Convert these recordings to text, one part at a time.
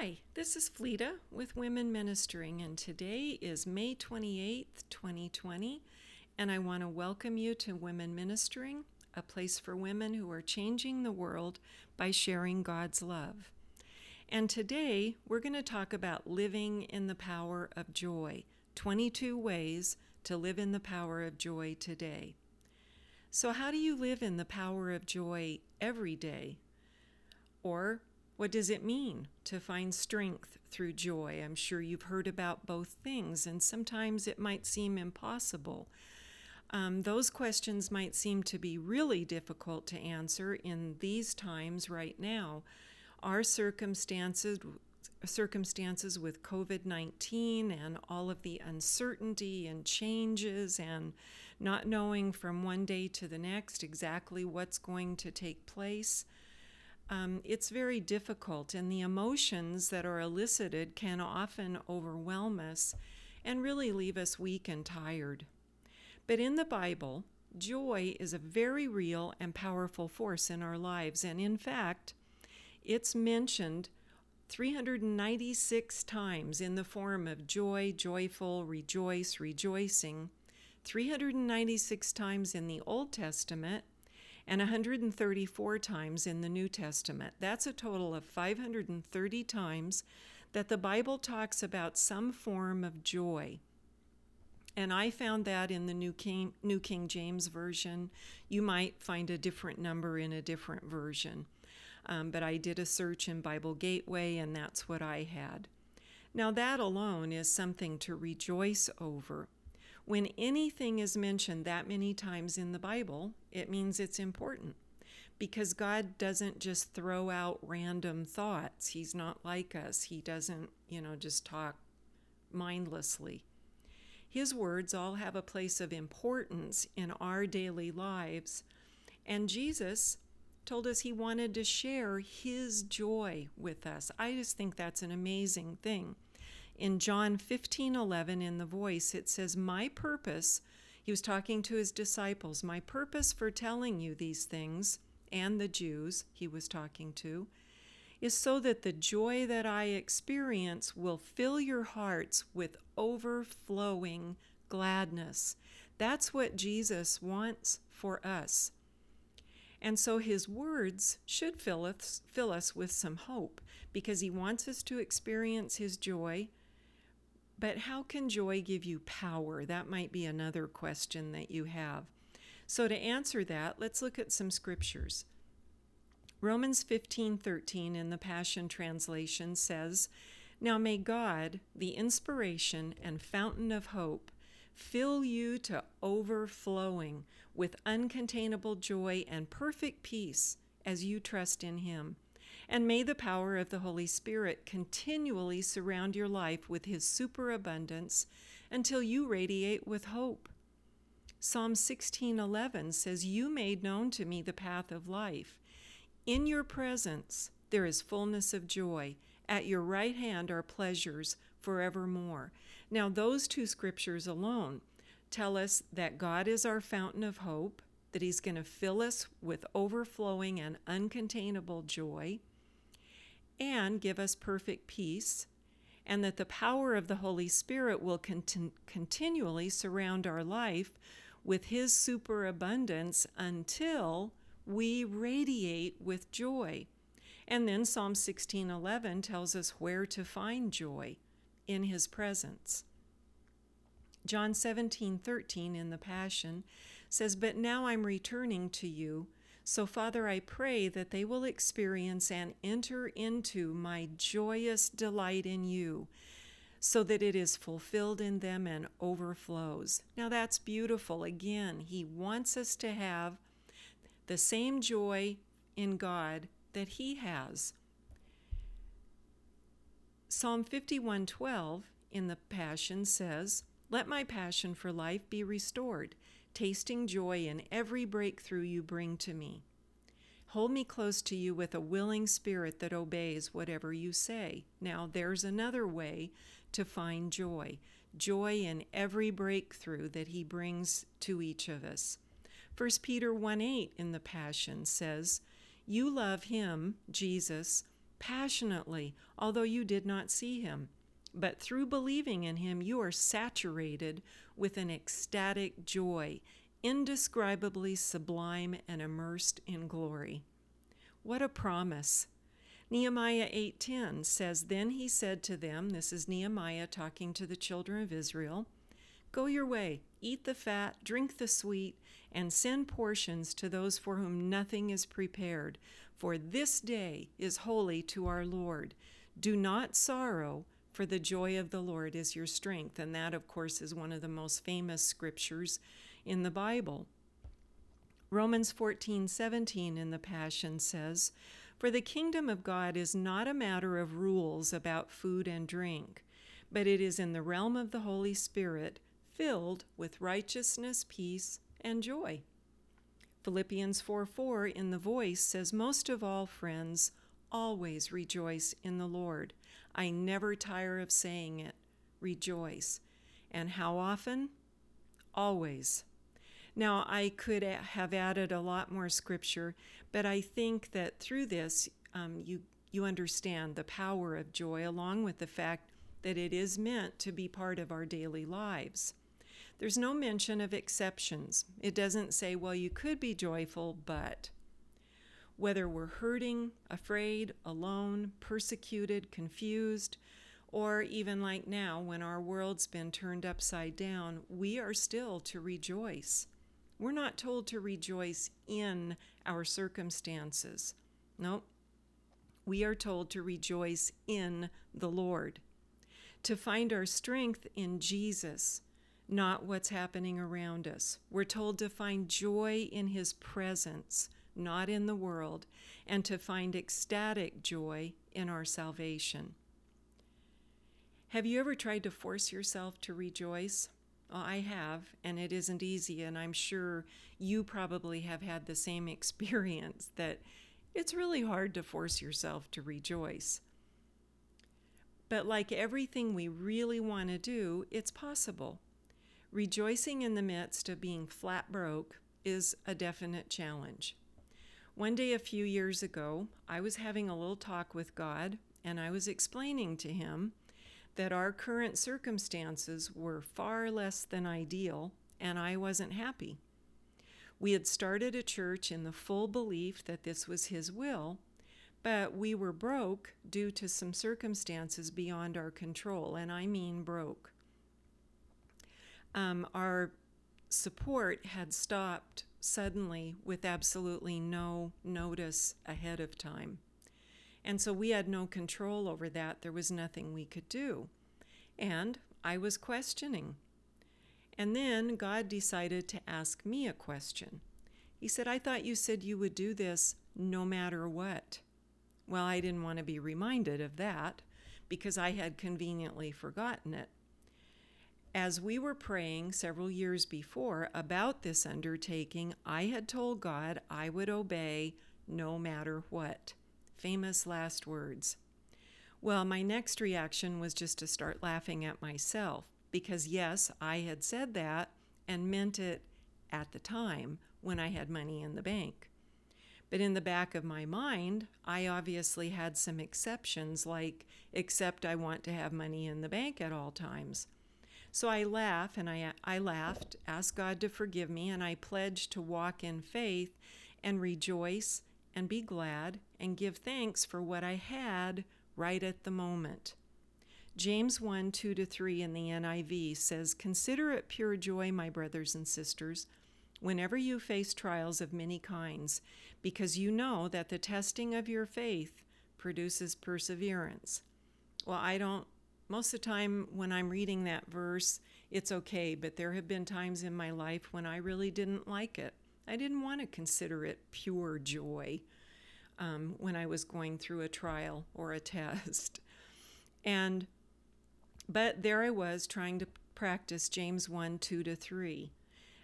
Hi, this is Fleta with Women Ministering, and today is May 28th, 2020, and I want to welcome you to Women Ministering, a place for women who are changing the world by sharing God's love. And today we're going to talk about living in the power of joy 22 ways to live in the power of joy today. So, how do you live in the power of joy every day? Or what does it mean to find strength through joy? I'm sure you've heard about both things, and sometimes it might seem impossible. Um, those questions might seem to be really difficult to answer in these times right now. Our circumstances, circumstances with COVID 19 and all of the uncertainty and changes, and not knowing from one day to the next exactly what's going to take place um, it's very difficult, and the emotions that are elicited can often overwhelm us and really leave us weak and tired. But in the Bible, joy is a very real and powerful force in our lives, and in fact, it's mentioned 396 times in the form of joy, joyful, rejoice, rejoicing, 396 times in the Old Testament, and 134 times in the New Testament. That's a total of 530 times that the Bible talks about some form of joy. And I found that in the New King, New King James Version. You might find a different number in a different version. Um, but I did a search in Bible Gateway, and that's what I had. Now, that alone is something to rejoice over. When anything is mentioned that many times in the Bible, it means it's important because God doesn't just throw out random thoughts. He's not like us. He doesn't, you know, just talk mindlessly. His words all have a place of importance in our daily lives. And Jesus told us he wanted to share his joy with us. I just think that's an amazing thing. In John 15 11, in the voice, it says, My purpose, he was talking to his disciples, my purpose for telling you these things, and the Jews he was talking to, is so that the joy that I experience will fill your hearts with overflowing gladness. That's what Jesus wants for us. And so his words should fill us, fill us with some hope because he wants us to experience his joy but how can joy give you power? That might be another question that you have. So to answer that, let's look at some scriptures. Romans 15:13 in the Passion translation says, "Now may God, the inspiration and fountain of hope, fill you to overflowing with uncontainable joy and perfect peace as you trust in him." And may the power of the Holy Spirit continually surround your life with His superabundance until you radiate with hope. Psalm 16:11 says, "You made known to me the path of life. In your presence there is fullness of joy. At your right hand are pleasures forevermore." Now, those two scriptures alone tell us that God is our fountain of hope, that He's going to fill us with overflowing and uncontainable joy, and give us perfect peace, and that the power of the Holy Spirit will cont- continually surround our life with His superabundance until we radiate with joy. And then Psalm 16:11 tells us where to find joy in his presence. John 17:13 in the Passion says, "But now I'm returning to you, so, Father, I pray that they will experience and enter into my joyous delight in you so that it is fulfilled in them and overflows. Now, that's beautiful. Again, He wants us to have the same joy in God that He has. Psalm 51:12 in the Passion says, "Let my passion for life be restored tasting joy in every breakthrough you bring to me. Hold me close to you with a willing spirit that obeys whatever you say. Now, there's another way to find joy joy in every breakthrough that He brings to each of us. 1 Peter 1 8 in the Passion says, You love Him, Jesus, passionately, although you did not see him. But through believing in him, you are saturated with an ecstatic joy, indescribably sublime and immersed in glory. What a promise! Nehemiah 8:10 says then he said to them this is Nehemiah talking to the children of Israel go your way eat the fat drink the sweet and send portions to those for whom nothing is prepared for this day is holy to our Lord do not sorrow for the joy of the Lord is your strength and that of course is one of the most famous scriptures in the Bible Romans 14:17 in the Passion says for the kingdom of God is not a matter of rules about food and drink, but it is in the realm of the Holy Spirit, filled with righteousness, peace, and joy. Philippians 4 4 in the voice says, Most of all, friends, always rejoice in the Lord. I never tire of saying it. Rejoice. And how often? Always. Now, I could have added a lot more scripture, but I think that through this, um, you, you understand the power of joy, along with the fact that it is meant to be part of our daily lives. There's no mention of exceptions. It doesn't say, well, you could be joyful, but. Whether we're hurting, afraid, alone, persecuted, confused, or even like now when our world's been turned upside down, we are still to rejoice. We're not told to rejoice in our circumstances. No, we are told to rejoice in the Lord, to find our strength in Jesus, not what's happening around us. We're told to find joy in His presence, not in the world, and to find ecstatic joy in our salvation. Have you ever tried to force yourself to rejoice? Well, I have, and it isn't easy, and I'm sure you probably have had the same experience that it's really hard to force yourself to rejoice. But like everything we really want to do, it's possible. Rejoicing in the midst of being flat broke is a definite challenge. One day a few years ago, I was having a little talk with God, and I was explaining to Him that our current circumstances were far less than ideal, and I wasn't happy. We had started a church in the full belief that this was His will, but we were broke due to some circumstances beyond our control, and I mean broke. Um, our support had stopped suddenly with absolutely no notice ahead of time. And so we had no control over that. There was nothing we could do. And I was questioning. And then God decided to ask me a question. He said, I thought you said you would do this no matter what. Well, I didn't want to be reminded of that because I had conveniently forgotten it. As we were praying several years before about this undertaking, I had told God I would obey no matter what famous last words. Well, my next reaction was just to start laughing at myself because, yes, I had said that and meant it at the time when I had money in the bank. But in the back of my mind, I obviously had some exceptions, like, except I want to have money in the bank at all times. So I laugh and I, I laughed, asked God to forgive me, and I pledged to walk in faith and rejoice and be glad and give thanks for what I had right at the moment. James 1 2 to 3 in the NIV says, Consider it pure joy, my brothers and sisters, whenever you face trials of many kinds, because you know that the testing of your faith produces perseverance. Well, I don't, most of the time when I'm reading that verse, it's okay, but there have been times in my life when I really didn't like it. I didn't want to consider it pure joy um, when I was going through a trial or a test. And but there I was trying to practice James 1 2 to 3.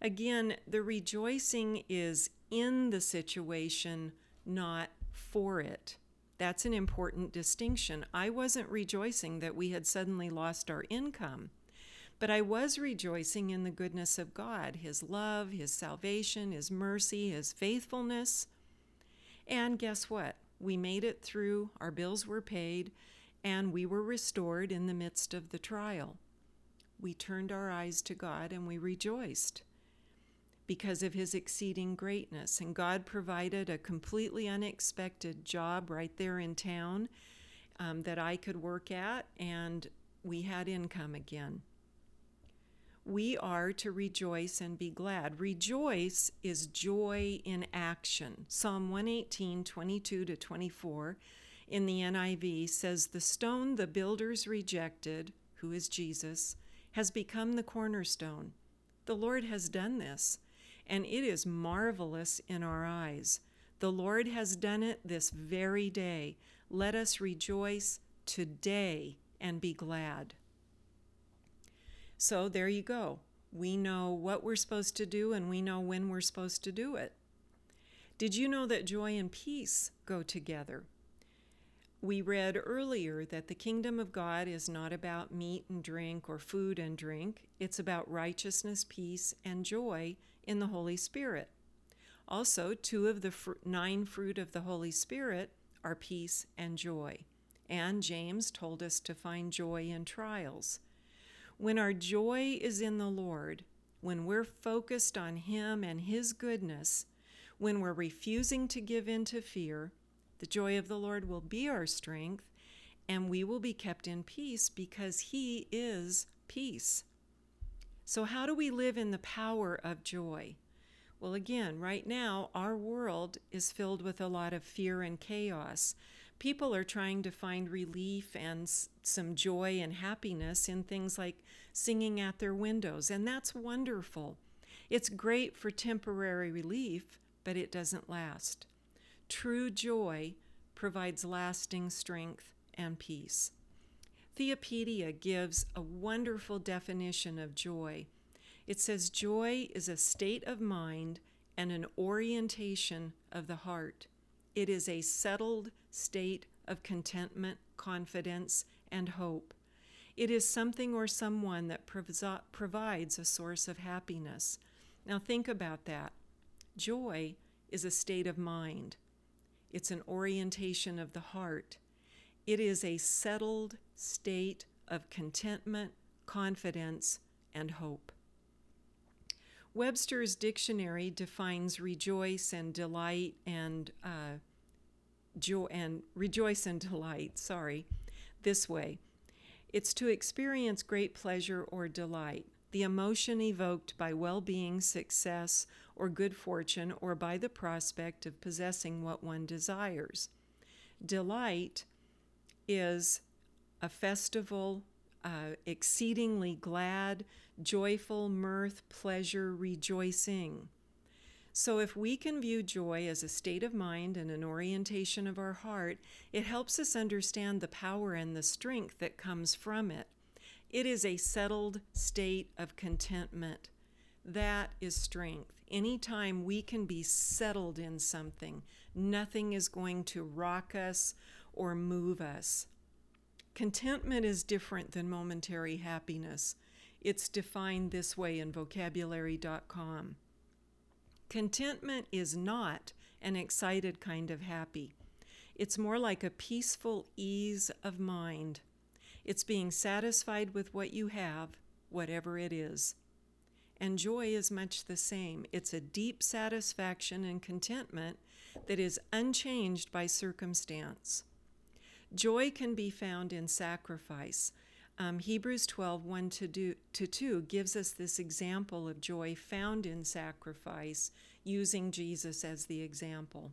Again, the rejoicing is in the situation, not for it. That's an important distinction. I wasn't rejoicing that we had suddenly lost our income. But I was rejoicing in the goodness of God, His love, His salvation, His mercy, His faithfulness. And guess what? We made it through, our bills were paid, and we were restored in the midst of the trial. We turned our eyes to God and we rejoiced because of his exceeding greatness. And God provided a completely unexpected job right there in town um, that I could work at, and we had income again. We are to rejoice and be glad. Rejoice is joy in action. Psalm 118, 22 to 24 in the NIV says, The stone the builders rejected, who is Jesus, has become the cornerstone. The Lord has done this, and it is marvelous in our eyes. The Lord has done it this very day. Let us rejoice today and be glad. So there you go. We know what we're supposed to do and we know when we're supposed to do it. Did you know that joy and peace go together? We read earlier that the kingdom of God is not about meat and drink or food and drink. It's about righteousness, peace, and joy in the Holy Spirit. Also, two of the fr- nine fruit of the Holy Spirit are peace and joy. And James told us to find joy in trials. When our joy is in the Lord, when we're focused on Him and His goodness, when we're refusing to give in to fear, the joy of the Lord will be our strength, and we will be kept in peace because He is peace. So, how do we live in the power of joy? Well, again, right now, our world is filled with a lot of fear and chaos people are trying to find relief and some joy and happiness in things like singing at their windows, and that's wonderful. It's great for temporary relief, but it doesn't last. True joy provides lasting strength and peace. Theopedia gives a wonderful definition of joy. It says joy is a state of mind and an orientation of the heart. It is a settled state of contentment, confidence, and hope. It is something or someone that provides a source of happiness. Now, think about that. Joy is a state of mind, it's an orientation of the heart. It is a settled state of contentment, confidence, and hope. Webster's dictionary defines rejoice and delight and uh, joy and rejoice and delight, sorry, this way. It's to experience great pleasure or delight, the emotion evoked by well being, success, or good fortune, or by the prospect of possessing what one desires. Delight is a festival, uh, exceedingly glad, joyful mirth, pleasure, rejoicing. So, if we can view joy as a state of mind and an orientation of our heart, it helps us understand the power and the strength that comes from it. It is a settled state of contentment. That is strength. Anytime we can be settled in something, nothing is going to rock us or move us. Contentment is different than momentary happiness. It's defined this way in vocabulary.com. Contentment is not an excited kind of happy. It's more like a peaceful ease of mind. It's being satisfied with what you have, whatever it is. And joy is much the same. It's a deep satisfaction and contentment that is unchanged by circumstance. Joy can be found in sacrifice. Um, Hebrews 12, 1 to, do, to 2 gives us this example of joy found in sacrifice, using Jesus as the example.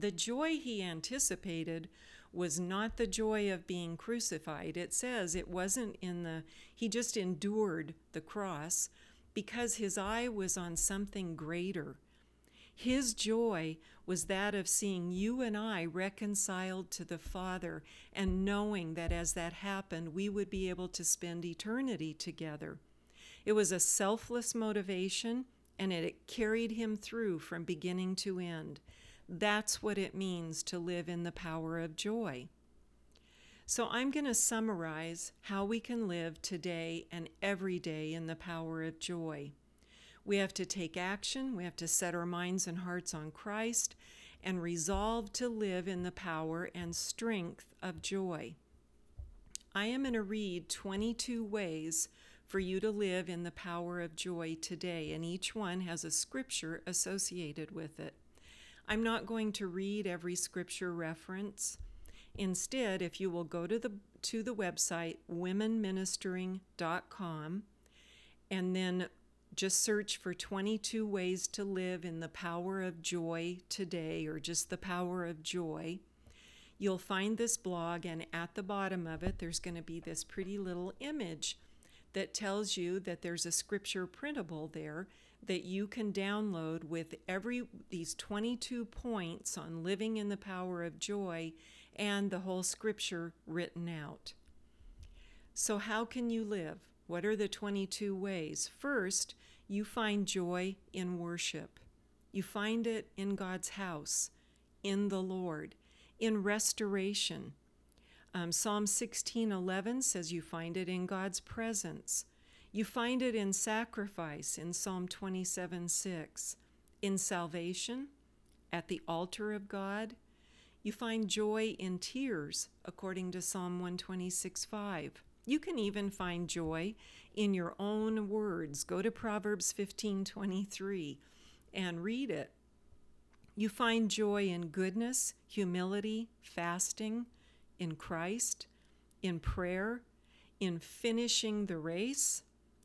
The joy he anticipated was not the joy of being crucified. It says it wasn't in the, he just endured the cross because his eye was on something greater. His joy was that of seeing you and I reconciled to the Father and knowing that as that happened, we would be able to spend eternity together. It was a selfless motivation and it carried him through from beginning to end. That's what it means to live in the power of joy. So, I'm going to summarize how we can live today and every day in the power of joy. We have to take action, we have to set our minds and hearts on Christ, and resolve to live in the power and strength of joy. I am going to read 22 ways for you to live in the power of joy today, and each one has a scripture associated with it. I'm not going to read every scripture reference. Instead, if you will go to the to the website womenministering.com and then just search for 22 ways to live in the power of joy today or just the power of joy. You'll find this blog, and at the bottom of it, there's going to be this pretty little image that tells you that there's a scripture printable there that you can download with every these 22 points on living in the power of joy and the whole scripture written out. So how can you live? What are the 22 ways? First, you find joy in worship. You find it in God's house, in the Lord, in restoration, um, Psalm 16:11 says you find it in God's presence. You find it in sacrifice in Psalm 27:6, in salvation, at the altar of God. You find joy in tears, according to Psalm 126:5. You can even find joy in your own words. Go to Proverbs 15:23 and read it. You find joy in goodness, humility, fasting, in Christ, in prayer, in finishing the race,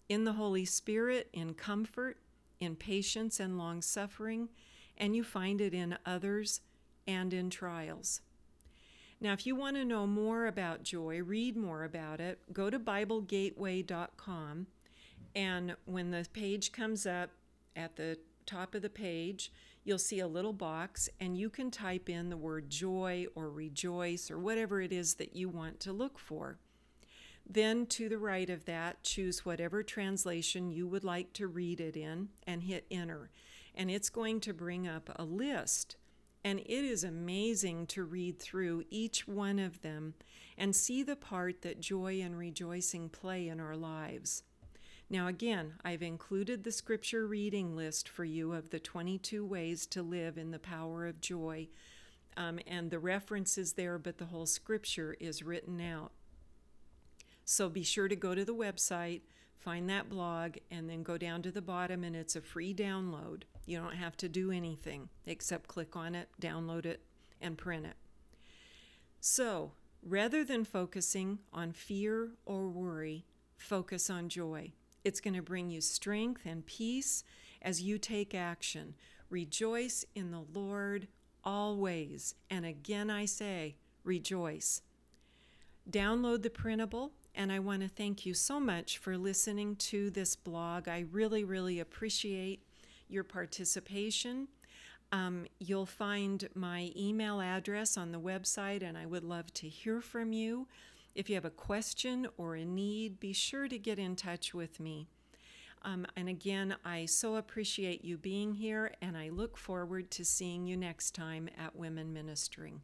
in the Holy Spirit, in comfort, in patience and long suffering, and you find it in others and in trials. Now, if you want to know more about joy, read more about it, go to BibleGateway.com. And when the page comes up at the top of the page, you'll see a little box and you can type in the word joy or rejoice or whatever it is that you want to look for. Then to the right of that, choose whatever translation you would like to read it in and hit enter. And it's going to bring up a list. And it is amazing to read through each one of them and see the part that joy and rejoicing play in our lives. Now, again, I've included the scripture reading list for you of the 22 ways to live in the power of joy. Um, and the reference is there, but the whole scripture is written out. So be sure to go to the website, find that blog, and then go down to the bottom, and it's a free download. You don't have to do anything except click on it, download it, and print it. So, rather than focusing on fear or worry, focus on joy. It's going to bring you strength and peace as you take action. Rejoice in the Lord always. And again, I say, rejoice. Download the printable, and I want to thank you so much for listening to this blog. I really, really appreciate your participation. Um, you'll find my email address on the website, and I would love to hear from you. If you have a question or a need, be sure to get in touch with me. Um, and again, I so appreciate you being here, and I look forward to seeing you next time at Women Ministering.